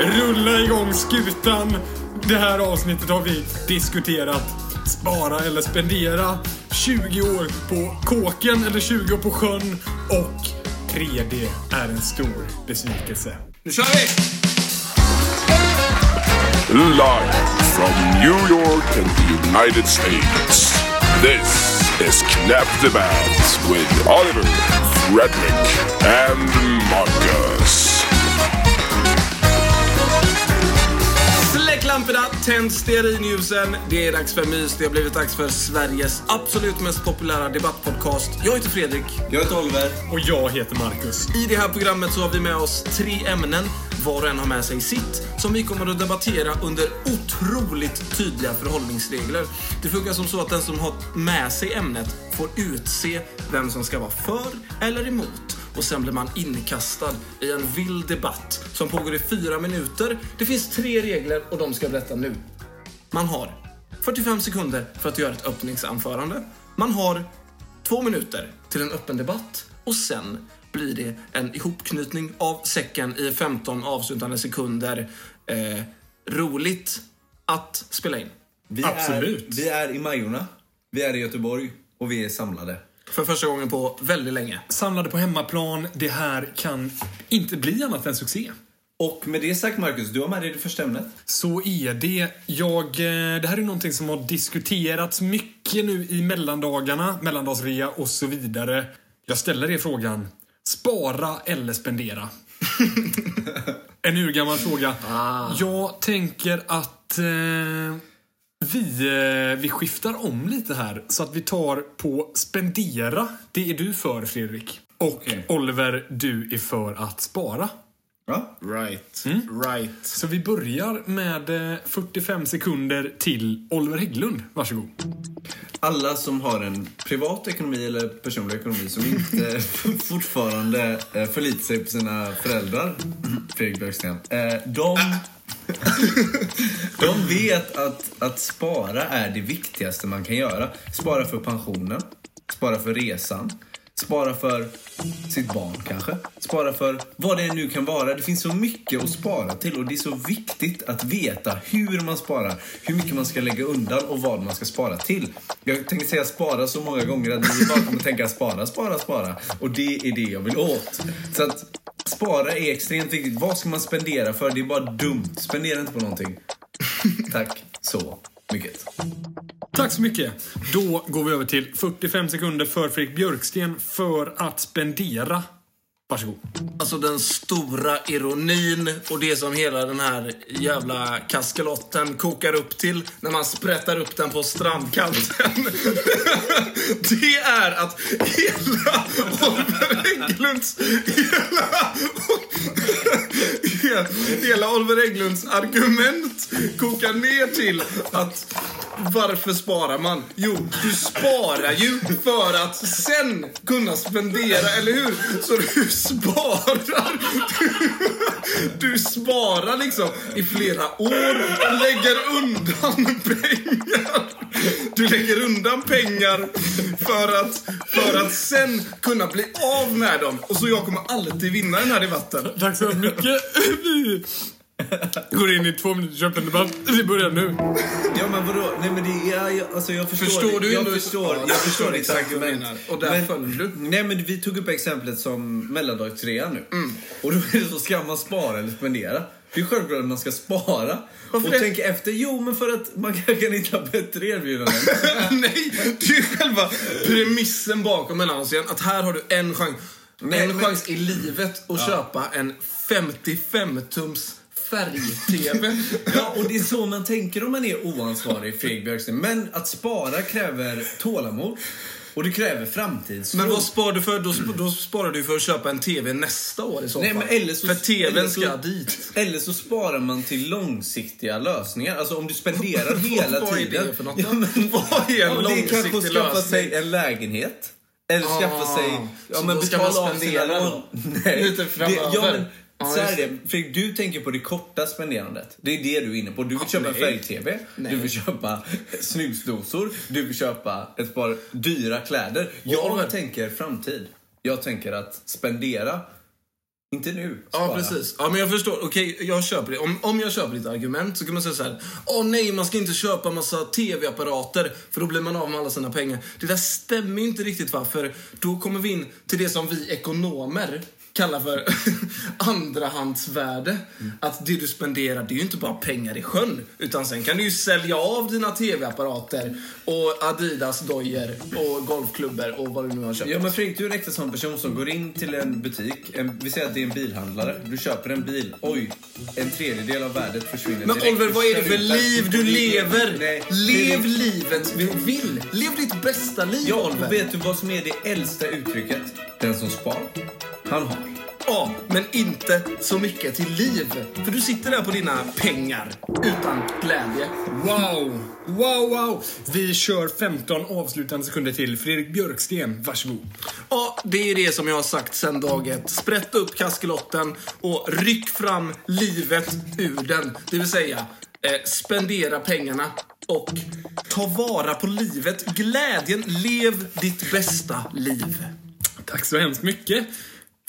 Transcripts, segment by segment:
Rulla igång skutan. Det här avsnittet har vi diskuterat spara eller spendera. 20 år på kåken eller 20 år på sjön. Och 3D är en stor besvikelse. Nu kör vi! Live from New York and the United States. This is Knap the Bands with Oliver, Fredrik, and Marcus. Lamporna, tänd stearinljusen. Det är dags för mys. Det har blivit dags för Sveriges absolut mest populära debattpodcast. Jag heter Fredrik. Jag heter Oliver. Och jag heter Marcus. I det här programmet så har vi med oss tre ämnen. Var och en har med sig sitt, som vi kommer att debattera under otroligt tydliga förhållningsregler. Det funkar som så att den som har med sig ämnet får utse vem som ska vara för eller emot. Och sen blir man inkastad i en vild debatt som pågår i fyra minuter. Det finns tre regler och de ska jag berätta nu. Man har 45 sekunder för att göra ett öppningsanförande. Man har två minuter till en öppen debatt och sen blir det en ihopknytning av säcken i 15 avslutande sekunder. Eh, roligt att spela in. Vi Absolut. Är, vi är i Majorna. Vi är i Göteborg och vi är samlade. För första gången på väldigt länge. Samlade på hemmaplan. Det här kan inte bli annat än succé. Och med det sagt Marcus, du har med dig det första ämnet. Så är det. Jag, eh, det här är någonting som har diskuterats mycket nu i mellandagarna, mellandagsrea och så vidare. Jag ställer er frågan. Spara eller spendera? en urgammal fråga. Jag tänker att eh, vi, eh, vi skiftar om lite här så att vi tar på spendera. Det är du för Fredrik. Och Okej. Oliver, du är för att spara. Ja. Right. Right. Så vi börjar med eh, 45 sekunder till Oliver Hägglund. Varsågod. Alla som har en privat ekonomi eller personlig ekonomi som inte fortfarande eh, förlitar sig på sina föräldrar, Fredrik Björksten, eh, de, de vet att, att spara är det viktigaste man kan göra. Spara för pensionen, spara för resan, spara för sitt barn kanske. Spara för vad det nu kan vara. Det finns så mycket att spara till och det är så viktigt att veta hur man sparar, hur mycket man ska lägga undan och vad man ska spara till. Jag tänker säga spara så många gånger att ni bara kommer tänka spara, spara, spara. Och det är det jag vill åt. Så att spara är extremt viktigt. Vad ska man spendera för? Det är bara dumt. Spendera inte på någonting. Tack så mycket. Tack så mycket. Då går vi över till 45 sekunder för Fredrik Björksten för att spendera. Varsågod. Alltså den stora ironin och det som hela den här jävla kaskelotten kokar upp till när man sprättar upp den på strandkanten. Det är att hela Oliver Hägglunds... Hela, hela, hela Oliver Hägglunds argument kokar ner till att varför sparar man? Jo, du sparar ju för att sen kunna spendera, eller hur? Så du sparar. Du, du sparar liksom i flera år och lägger undan pengar. Du lägger undan pengar för att, för att sen kunna bli av med dem. Och så jag kommer alltid vinna den här debatten. Tack så mycket. Går in i två minuters öppen debatt. Vi börjar nu. Ja men vadå? Nej men det är, jag, alltså jag förstår, Förstår du jag ändå- förstår, Ja, jag förstår exakt vad du argument. menar. Och där men, följer du. Nej men vi tog upp exemplet som mellandagsrea nu. Och då är det så, ska man spara eller spendera? Det är självklart att man ska spara. Varför och det? tänka efter, jo men för att man kanske kan hitta bättre erbjudanden. Nej, det är själva premissen bakom mellandagsrean. Att här har du en chans. Nej, en men- chans i livet att köpa en 55-tums färg-tv. ja, och det är så man tänker om man är oansvarig, Fredrik Björksten. Men att spara kräver tålamod. Och det kräver framtidstro. Men vad sparar du för? Då, sp- då sparar du för att köpa en tv nästa år i så Nej, fall. men eller så, för tvn eller så- ska dit. Eller så sparar man till långsiktiga lösningar. Alltså om du spenderar hela Vad är tiden. det för något? Ja, men, Vad är en ja, det är långsiktig kanske att skaffa lösning? sig en lägenhet. Eller skaffa Ah, sig... Ja, så men betala man av sina lån. Nej. Lite det, framöver. ja, men, Ja, så är det. Fredrik, du tänker på det korta spenderandet. Det är det du är inne på. Du vill köpa en nej. färg-tv, du vill köpa snusdosor, du vill köpa ett par dyra kläder. Jag Oliver. tänker framtid. Jag tänker att spendera Inte nu. Ja, Spara. precis. Ja, men jag förstår. Okej, jag köper det. Om, om jag köper ditt argument så kan man säga så här. Åh nej, man ska inte köpa massa TV-apparater för då blir man av med alla sina pengar. Det där stämmer ju inte riktigt va? För då kommer vi in till det som vi ekonomer kallar för andrahandsvärde. Att det du spenderar, det är ju inte bara pengar i sjön. Utan sen kan du ju sälja av dina TV-apparater och Adidas-dojor och golfklubbor och vad du nu har köpt. Ja men Fredrik, du är en äkta sån person som går in till en butik, en, vi säger att det är en bilhandlare, du köper en bil, oj, en tredjedel av värdet försvinner Men direkt. Oliver, vad är det för liv du lever? Nej, Lev livet du vill. Lev ditt bästa liv, Ja, Oliver. vet du vad som är det äldsta uttrycket? Den som spar, han har. Ja, men inte så mycket till liv. För du sitter där på dina pengar utan glädje. Wow! Wow, wow! Vi kör 15 avslutande sekunder till. Fredrik Björksten, varsågod. Ja, det är det som jag har sagt sedan dag ett. Sprätt upp kaskelotten och ryck fram livet ur den. Det vill säga, eh, spendera pengarna och ta vara på livet. Glädjen, lev ditt bästa liv. Tack så hemskt mycket.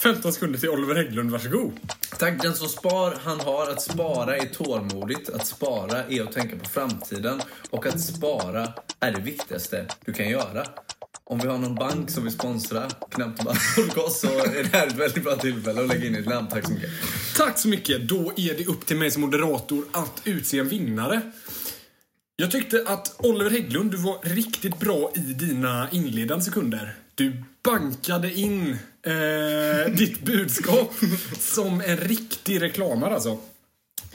15 sekunder till Oliver Hägglund, varsågod. Tack, den som spar, han har. Att spara är tålmodigt. Att spara är att tänka på framtiden. Och att spara är det viktigaste du kan göra. Om vi har någon bank som vill sponsra Knappt bara podcast så är det här ett väldigt bra tillfälle att lägga in ett namn. Tack så mycket. Tack så mycket. Då är det upp till mig som moderator att utse en vinnare. Jag tyckte att Oliver Hägglund, du var riktigt bra i dina inledande sekunder. Du bankade in eh, ditt budskap som en riktig reklamare alltså.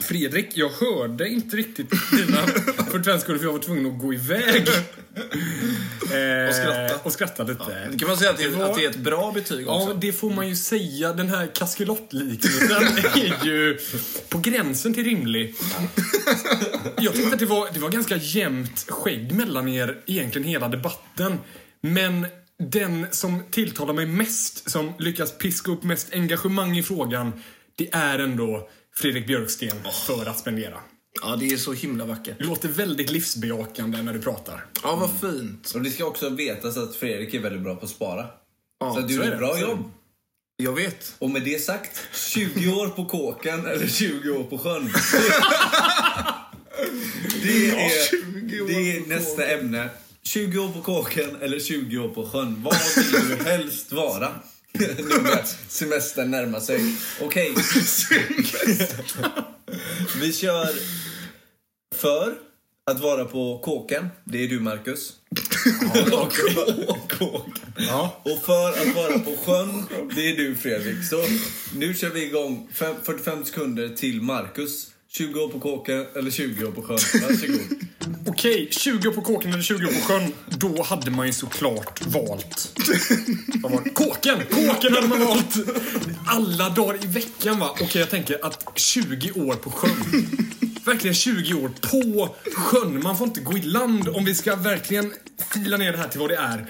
Fredrik, jag hörde inte riktigt dina 45 sekunder för jag var tvungen att gå iväg. Eh, Och skratta. Och skratta lite. Det kan man säga att Det var- att det är ett bra betyg också. Ja, det får man ju säga. Den här kaskelottliknelsen är ju på gränsen till rimlig. Jag tyckte att det var, det var ganska jämnt skägg mellan er egentligen hela debatten. Men den som tilltalar mig mest, som lyckas piska upp mest engagemang i frågan, det är ändå Fredrik Björksten för att spendera. Ja, det är så himla vackert. Du låter väldigt livsbejakande när du pratar. Ja, vad fint. Och det ska också vetas att Fredrik är väldigt bra på att spara. Ja, så du gör är ett bra så jobb. Jag vet. Och med det sagt, 20 år på kåken eller 20 år på sjön. Det är, det är nästa ämne. 20 år på kåken eller 20 år på sjön. Vad vill du helst vara? Nu när semestern närmar sig. Okej. Vi kör för att vara på kåken. Det är du, Marcus. Och kåken. Ja. Och för att vara på sjön, det är du Fredrik. Så nu kör vi igång. Fem, 45 sekunder till Marcus. 20 år på kåken eller 20 år på sjön. Varsågod. Okej, 20 år på kåken eller 20 år på sjön. Då hade man ju såklart valt... Vad var det? Kåken! Kåken hade man valt! Alla dagar i veckan va? Okej, jag tänker att 20 år på sjön. Verkligen 20 år på sjön. Man får inte gå i land om vi ska verkligen fila ner det här till vad det är.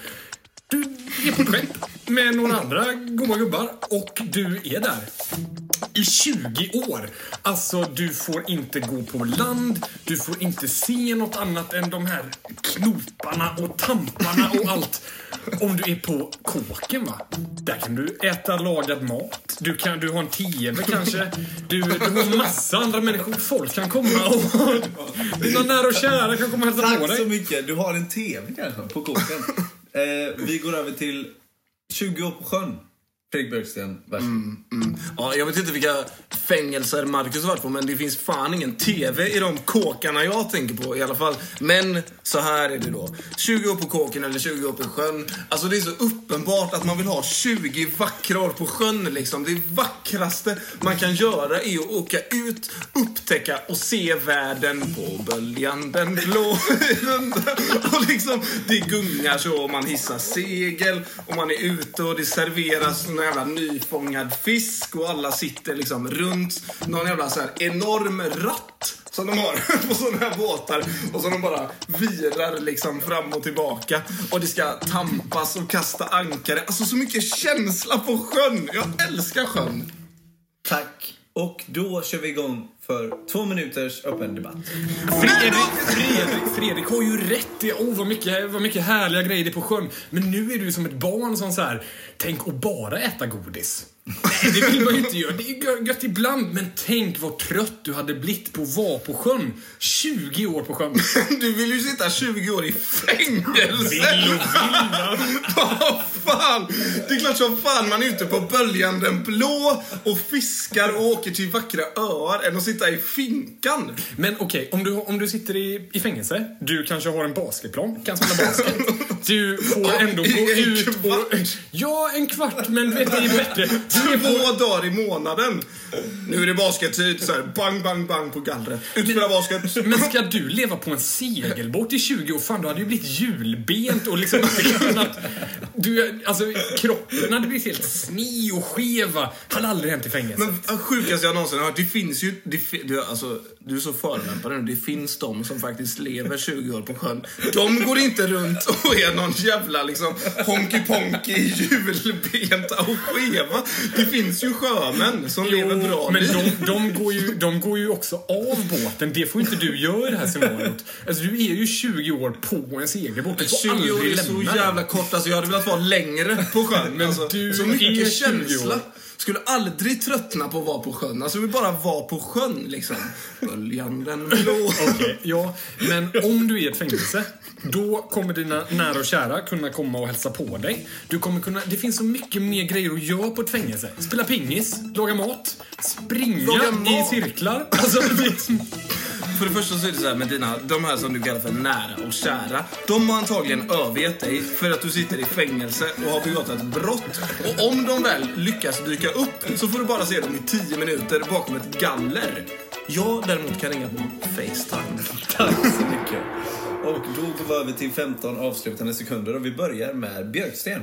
Du är på ett skepp med några andra goa gubbar och du är där. I 20 år. Alltså, du får inte gå på land, du får inte se något annat än de här knoparna och tamparna och allt. Om du är på kåken, va? Där kan du äta lagad mat. Du, kan, du har en TV kanske. Du, du har massa andra människor. Folk kan komma och... Dina nära och kära kan komma och hälsa på Tack så dig. mycket. Du har en TV kanske på kåken. Eh, vi går över till 20 år på sjön. Fredrik Björksten, mm, mm. Ja, jag vet inte vilka fängelser Marcus har varit på, men det finns fan ingen TV i de kåkarna jag tänker på i alla fall. Men så här är det då. 20 år på kåken eller 20 år på sjön. Alltså det är så uppenbart att man vill ha 20 vackra år på sjön liksom. Det vackraste man kan göra är att åka ut, upptäcka och se världen på böljan den blå. Och liksom, det gungar så och man hissar segel och man är ute och det serveras någon jävla nyfångad fisk och alla sitter liksom runt någon jävla så här enorm ratt som de har på sådana här båtar och som de bara virar liksom fram och tillbaka. Och det ska tampas och kasta ankare. Alltså så mycket känsla på sjön. Jag älskar sjön. Tack. Och då kör vi igång för två minuters öppen debatt. Fredrik, Fredrik, Fredrik har ju rätt. Det, oh, vad, mycket, vad mycket härliga grejer det är på sjön. Men nu är du som ett barn som så här, tänk att bara äta godis. Nej, det vill man ju inte göra. Det är gö- gött ibland, men tänk vad trött du hade blivit på att vara på sjön. 20 år på sjön. Du vill ju sitta 20 år i fängelse! Vill och vill. Vad fan! Det är klart som fan man är ute på böljan den blå och fiskar och åker till vackra öar än att sitta i finkan. Men okej, om, du, om du sitter i, i fängelse, du kanske har en basketplan, kan spela basket. Du får ändå gå ut och... Ja, en kvart, men du vet, det är bättre. Två dagar i månaden. Nu är det baskettid. Så här, bang, bang, bang på gallret. Utspela basket. Men ska du leva på en segelbåt i 20 år? Fan, du hade ju blivit hjulbent och liksom inte kunnat... Du, alltså, kroppen hade blivit helt sned och skeva. Hade aldrig hänt i fängelse. Men det sjukaste jag någonsin har hört, det finns ju... Det, du, alltså, du är så förolämpad nu. Det finns de som faktiskt lever 20 år på sjön. De går inte runt och är någon jävla liksom honky ponky hjulbenta och skeva. Det finns ju sjömän som lever bra men de, de, går ju, de går ju också av båten. Det får inte du göra det här scenariot. Alltså, du är ju 20 år på en segelbåt. Du får 20 år är så lämna jävla kort. Alltså, jag hade velat vara längre på sjön. Men alltså, du så är mycket 20 känsla. Skulle aldrig tröttna på att vara på sjön. Alltså, vill bara vara på sjön liksom. Böljan den blå. Okej, ja. Men om du är i ett fängelse, då kommer dina nära och kära kunna komma och hälsa på dig. Du kommer kunna, det finns så mycket mer grejer att göra på ett fängelse. Spela pingis, laga mat, springa Laga mat? i cirklar. Alltså, För det första så är det så här med dina, de här som du kallar för nära och kära. De har antagligen övergett dig för att du sitter i fängelse och har begått ett brott. Och om de väl lyckas dyka upp så får du bara se dem i tio minuter bakom ett galler. Jag däremot kan ringa på Facetime. Tack så mycket. Och då går vi över till 15 avslutande sekunder och vi börjar med Björksten.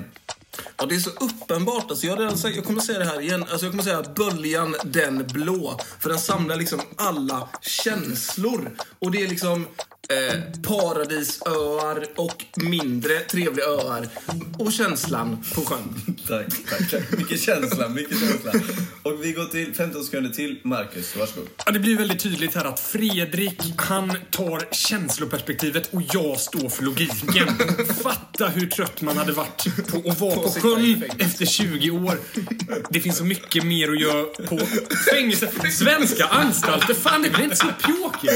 Ja, det är så uppenbart. Alltså, jag, redan sagt, jag kommer säga det här igen. Alltså, jag kommer säga böljan den blå. För den samlar liksom alla känslor. Och det är liksom eh, paradisöar och mindre trevliga öar. Och känslan på sjön. Tack, tack, tack. Mycket känsla, mycket känsla. Och vi går till 15 sekunder till. Marcus, varsågod. ja, det blir väldigt tydligt här att Fredrik, han tar känsloperspektivet och jag står för logiken. Fatta hur trött man hade varit på att vara på i sjön efter 20 år. Det finns så mycket mer att göra på fängelse. Svenska anstalter, fan det blir inte så pjåkigt.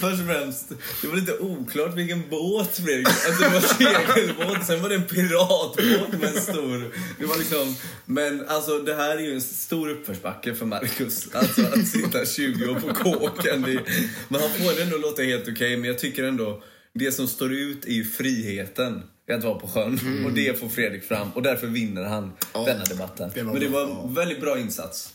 Först och främst, det var lite oklart vilken båt Fredrik. Att det var segelbåt, sen var det en piratbåt med en stor... Det var liksom... Men alltså det här är ju en stor uppförsbacke för Marcus. Alltså att sitta 20 år på kåken. Det, men han får det ändå låta helt okej, men jag tycker ändå det som står ut är ju friheten att vara på sjön. Och det får Fredrik fram och därför vinner han denna debatten. men det var en väldigt bra insats.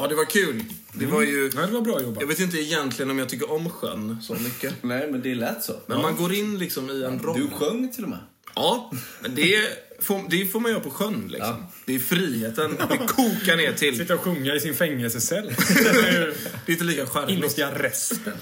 Ja, det var kul. Det var ju... Ja, det var bra jobbat. Jag vet inte egentligen om jag tycker om sjön så mycket. Nej, men det lät så. Men man går in liksom i en roll. Du sjöng till och med. Ja, men det får, det får man göra på sjön liksom. Det är friheten det kokar ner till. Sitta och sjunga i sin fängelsecell. Det är inte lika charmigt. Innerst i arresten.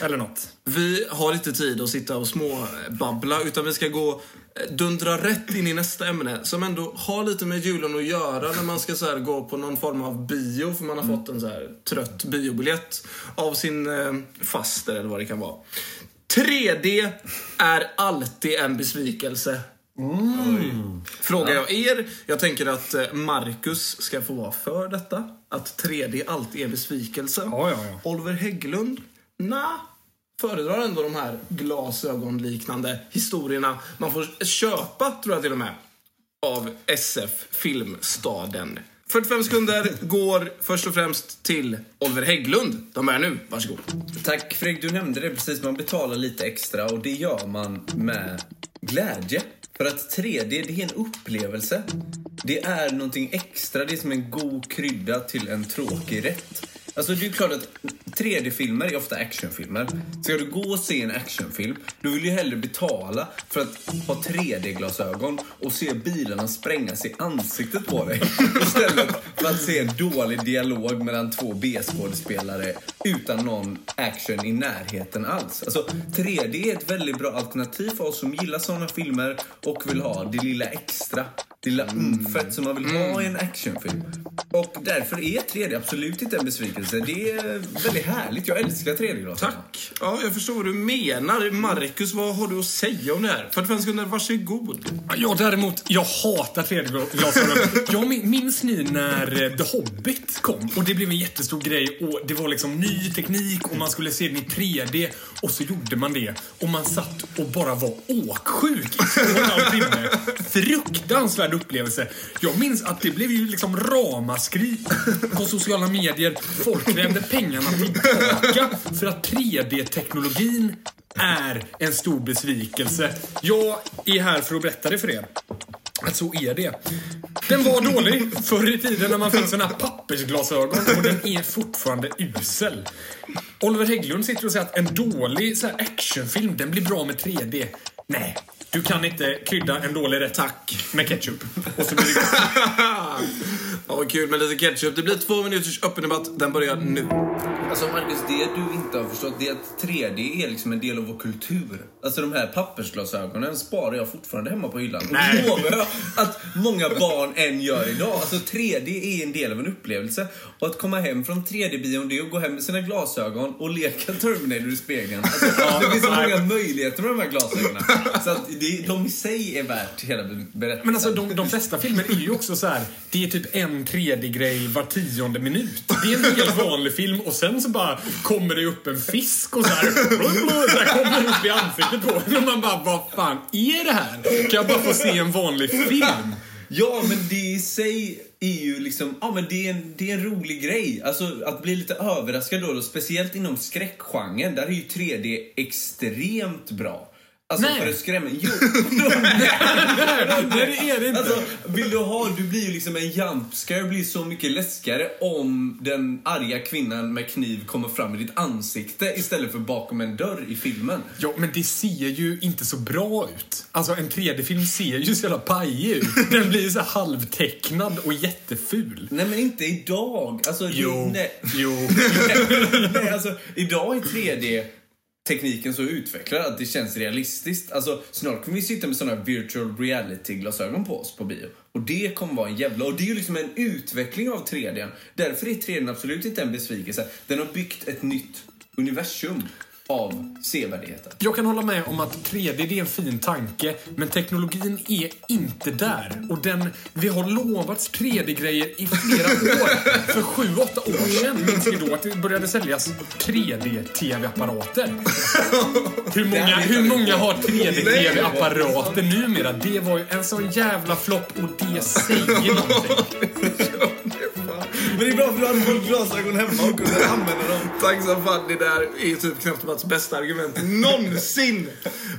Eller något. Vi har inte tid att sitta och småbabbla utan vi ska gå eh, dundra rätt in i nästa ämne som ändå har lite med julen att göra när man ska så här gå på någon form av bio för man har fått en så här trött biobiljett av sin eh, faster eller vad det kan vara. 3D är alltid en besvikelse. Frågar jag er. Jag tänker att eh, Marcus ska få vara för detta. Att 3D alltid är besvikelse. Ja, ja, ja. Oliver Hägglund? Nah. Föredrar ändå de här glasögonliknande historierna man får köpa, tror jag till och med, av SF Filmstaden. 45 sekunder går först och främst till Oliver Hägglund. De är nu. Varsågod. Tack Fredrik, du nämnde det precis. Man betalar lite extra och det gör man med glädje. För att 3D, det är en upplevelse. Det är någonting extra. Det är som en god krydda till en tråkig rätt. Alltså det är klart att 3D-filmer är ofta actionfilmer. Ska du gå och se en actionfilm, då vill du hellre betala för att ha 3D-glasögon och se bilarna sprängas i ansiktet på dig. Istället för att se en dålig dialog mellan två B-skådespelare utan någon action i närheten alls. Alltså 3D är ett väldigt bra alternativ för oss som gillar sådana filmer och vill ha det lilla extra. Det lilla umfet som man vill ha i en actionfilm. Och därför är 3D absolut inte en besvikelse. Det är väldigt härligt. Jag älskar 3D-glasögon. Tack. Ja, jag förstår vad du menar. Marcus, vad har du att säga om det här? 45 sekunder, varsågod. Jag däremot, jag hatar 3D-glasögon. jag min- minns ni när eh, The Hobbit kom och det blev en jättestor grej och det var liksom ny teknik och man skulle se den i 3D och så gjorde man det och man satt och bara var åksjuk i två och en halv timme. Fruktansvärd upplevelse. Jag minns att det blev ju liksom ramaskri på sociala medier. Folk krävde pengarna tillbaka för att 3D-teknologin är en stor besvikelse. Jag är här för att berätta det för er. Att så är det. Den var dålig förr i tiden när man fick såna här pappersglasögon och den är fortfarande usel. Oliver Hägglund sitter och säger att en dålig så här, actionfilm, den blir bra med 3D. Nej, du kan inte krydda en dålig rätt Tack. med ketchup. Och så blir det Ja, kul med lite ketchup. Det blir två minuters öppen debatt. Den börjar nu. Alltså Marcus, det du inte har förstått det är att 3D är liksom en del av vår kultur. Alltså de här pappersglasögonen sparar jag fortfarande hemma på hyllan. Och Nej. det lovar jag att många barn än gör idag. Alltså 3D är en del av en upplevelse. Och att komma hem från 3D-bion, det är att gå hem med sina glasögon och leka Terminator i spegeln. Alltså, det finns så många möjligheter med de här glasögonen. Så att det, de i sig är värt hela berättelsen. Men alltså de, de flesta filmer är ju också så här. det är typ en 3D-grej var tionde minut. Det är en helt vanlig film och sen så bara kommer det upp en fisk och så här, så här kommer upp i ansiktet på en och man bara, vad fan är det här? Kan jag bara få se en vanlig film? Ja, men det i sig är ju liksom, ja men det är en, det är en rolig grej. Alltså att bli lite överraskad då, då speciellt inom skräckgenren, där är ju 3D extremt bra. Alltså Nej. för att skrämma. Jo, Nej, det är det inte. alltså, vill du ha, du blir ju liksom en jumpscare blir så mycket läskigare om den arga kvinnan med kniv kommer fram i ditt ansikte istället för bakom en dörr i filmen. Ja, men det ser ju inte så bra ut. Alltså en 3D-film ser ju så jävla pajig ut. Den blir ju så halvtecknad och jätteful. Nej men inte idag. Alltså, det- Jo, nej. jo. Nej, alltså, idag är 3D tekniken så utvecklad att det känns realistiskt. Alltså, snart kommer vi sitta med såna virtual reality-glasögon på oss på bio. Och det kommer vara en jävla... Och det är ju liksom en utveckling av 3D. Därför är 3D absolut inte en besvikelse. Den har byggt ett nytt universum av sevärdheter. Jag kan hålla med om att 3D det är en fin tanke, men teknologin är inte där. Och den, vi har lovats 3D-grejer i flera år. För sju, åtta år sedan minns vi då att det började säljas 3D-TV-apparater. Hur många, hur många har 3D-TV-apparater numera? Det var ju en sån jävla flopp och det säger någonting. Men det är bra för du hade fått glasögon hemma och kunde använda dem. Tack som fan. Det där är typ knappt Mats bästa argument någonsin.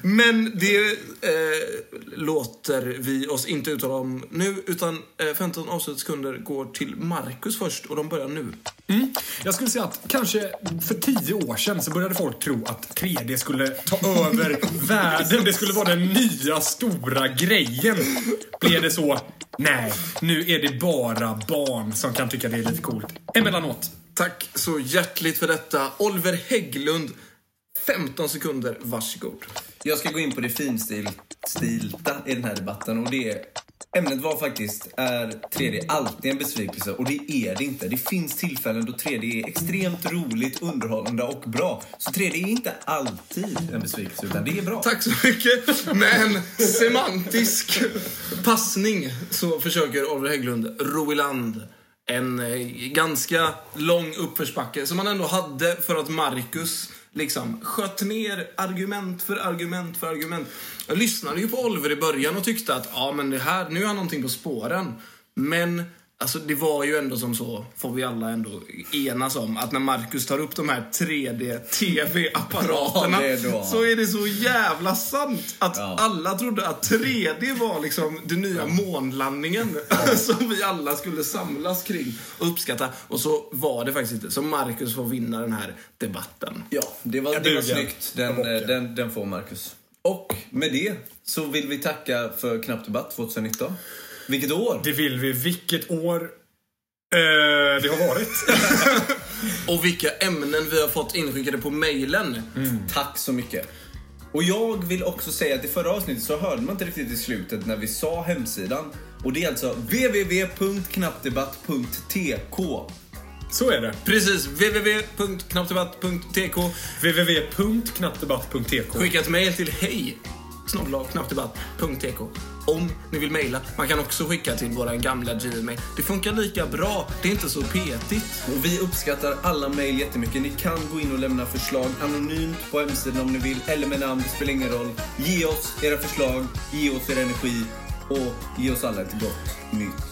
Men det eh, låter vi oss inte uttala om nu, utan eh, 15 avslutssekunder går till Marcus först och de börjar nu. Mm. Jag skulle säga att kanske för tio år sedan så började folk tro att 3D skulle ta över världen. Det skulle vara den nya stora grejen. Blev det så? Nej, nu är det bara barn som kan tycka det är lite coolt. Emellanåt. Tack så hjärtligt för detta. Oliver Hägglund, 15 sekunder, varsågod. Jag ska gå in på det finstilta i den här debatten och det är Ämnet var faktiskt, är 3D alltid en besvikelse? Och det är det inte. Det finns tillfällen då 3D är extremt roligt, underhållande och bra. Så 3D är inte alltid en besvikelse, utan det är bra. Tack så mycket. Med en semantisk passning så försöker Oliver Hägglund ro i land en eh, ganska lång uppförsbacke som han ändå hade för att Marcus liksom sköt ner argument för argument för argument. Jag lyssnade ju på Oliver i början och tyckte att ja, men det här, nu är han någonting på spåren. Men Alltså det var ju ändå som så, får vi alla ändå enas om, att när Marcus tar upp de här 3D-TV-apparaterna Ja, så är det så jävla sant att Ja. alla trodde att 3D var liksom den nya månlandningen som vi alla skulle samlas kring och uppskatta. Och så var det faktiskt inte. Så Marcus får vinna den här debatten. Ja, det var, det var snyggt. Den, den, den får Marcus. Och med det så vill vi tacka för Knapp Debatt 2019. Vilket år! Det vill vi. Vilket år eh, det har varit. Och vilka ämnen vi har fått inskickade på mejlen. Tack så mycket. Och jag vill också säga att i förra avsnittet så hörde man inte riktigt i slutet när vi sa hemsidan. Och det är alltså www.knappdebatt.tk. Så är det. Precis. www.knappdebatt.tk www.knappdebatt.tk Skicka ett mejl till hej knappdebatt.tk om ni vill mejla. Man kan också skicka till våra gamla Gmail. Det funkar lika bra. Det är inte så petigt. Och vi uppskattar alla mejl jättemycket. Ni kan gå in och lämna förslag anonymt på hemsidan om ni vill, eller med namn, det spelar ingen roll. Ge oss era förslag, ge oss er energi och ge oss alla ett gott nytt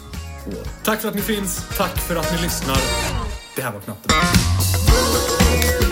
år. Tack för att ni finns. Tack för att ni lyssnar. Det här var Knappdebatt.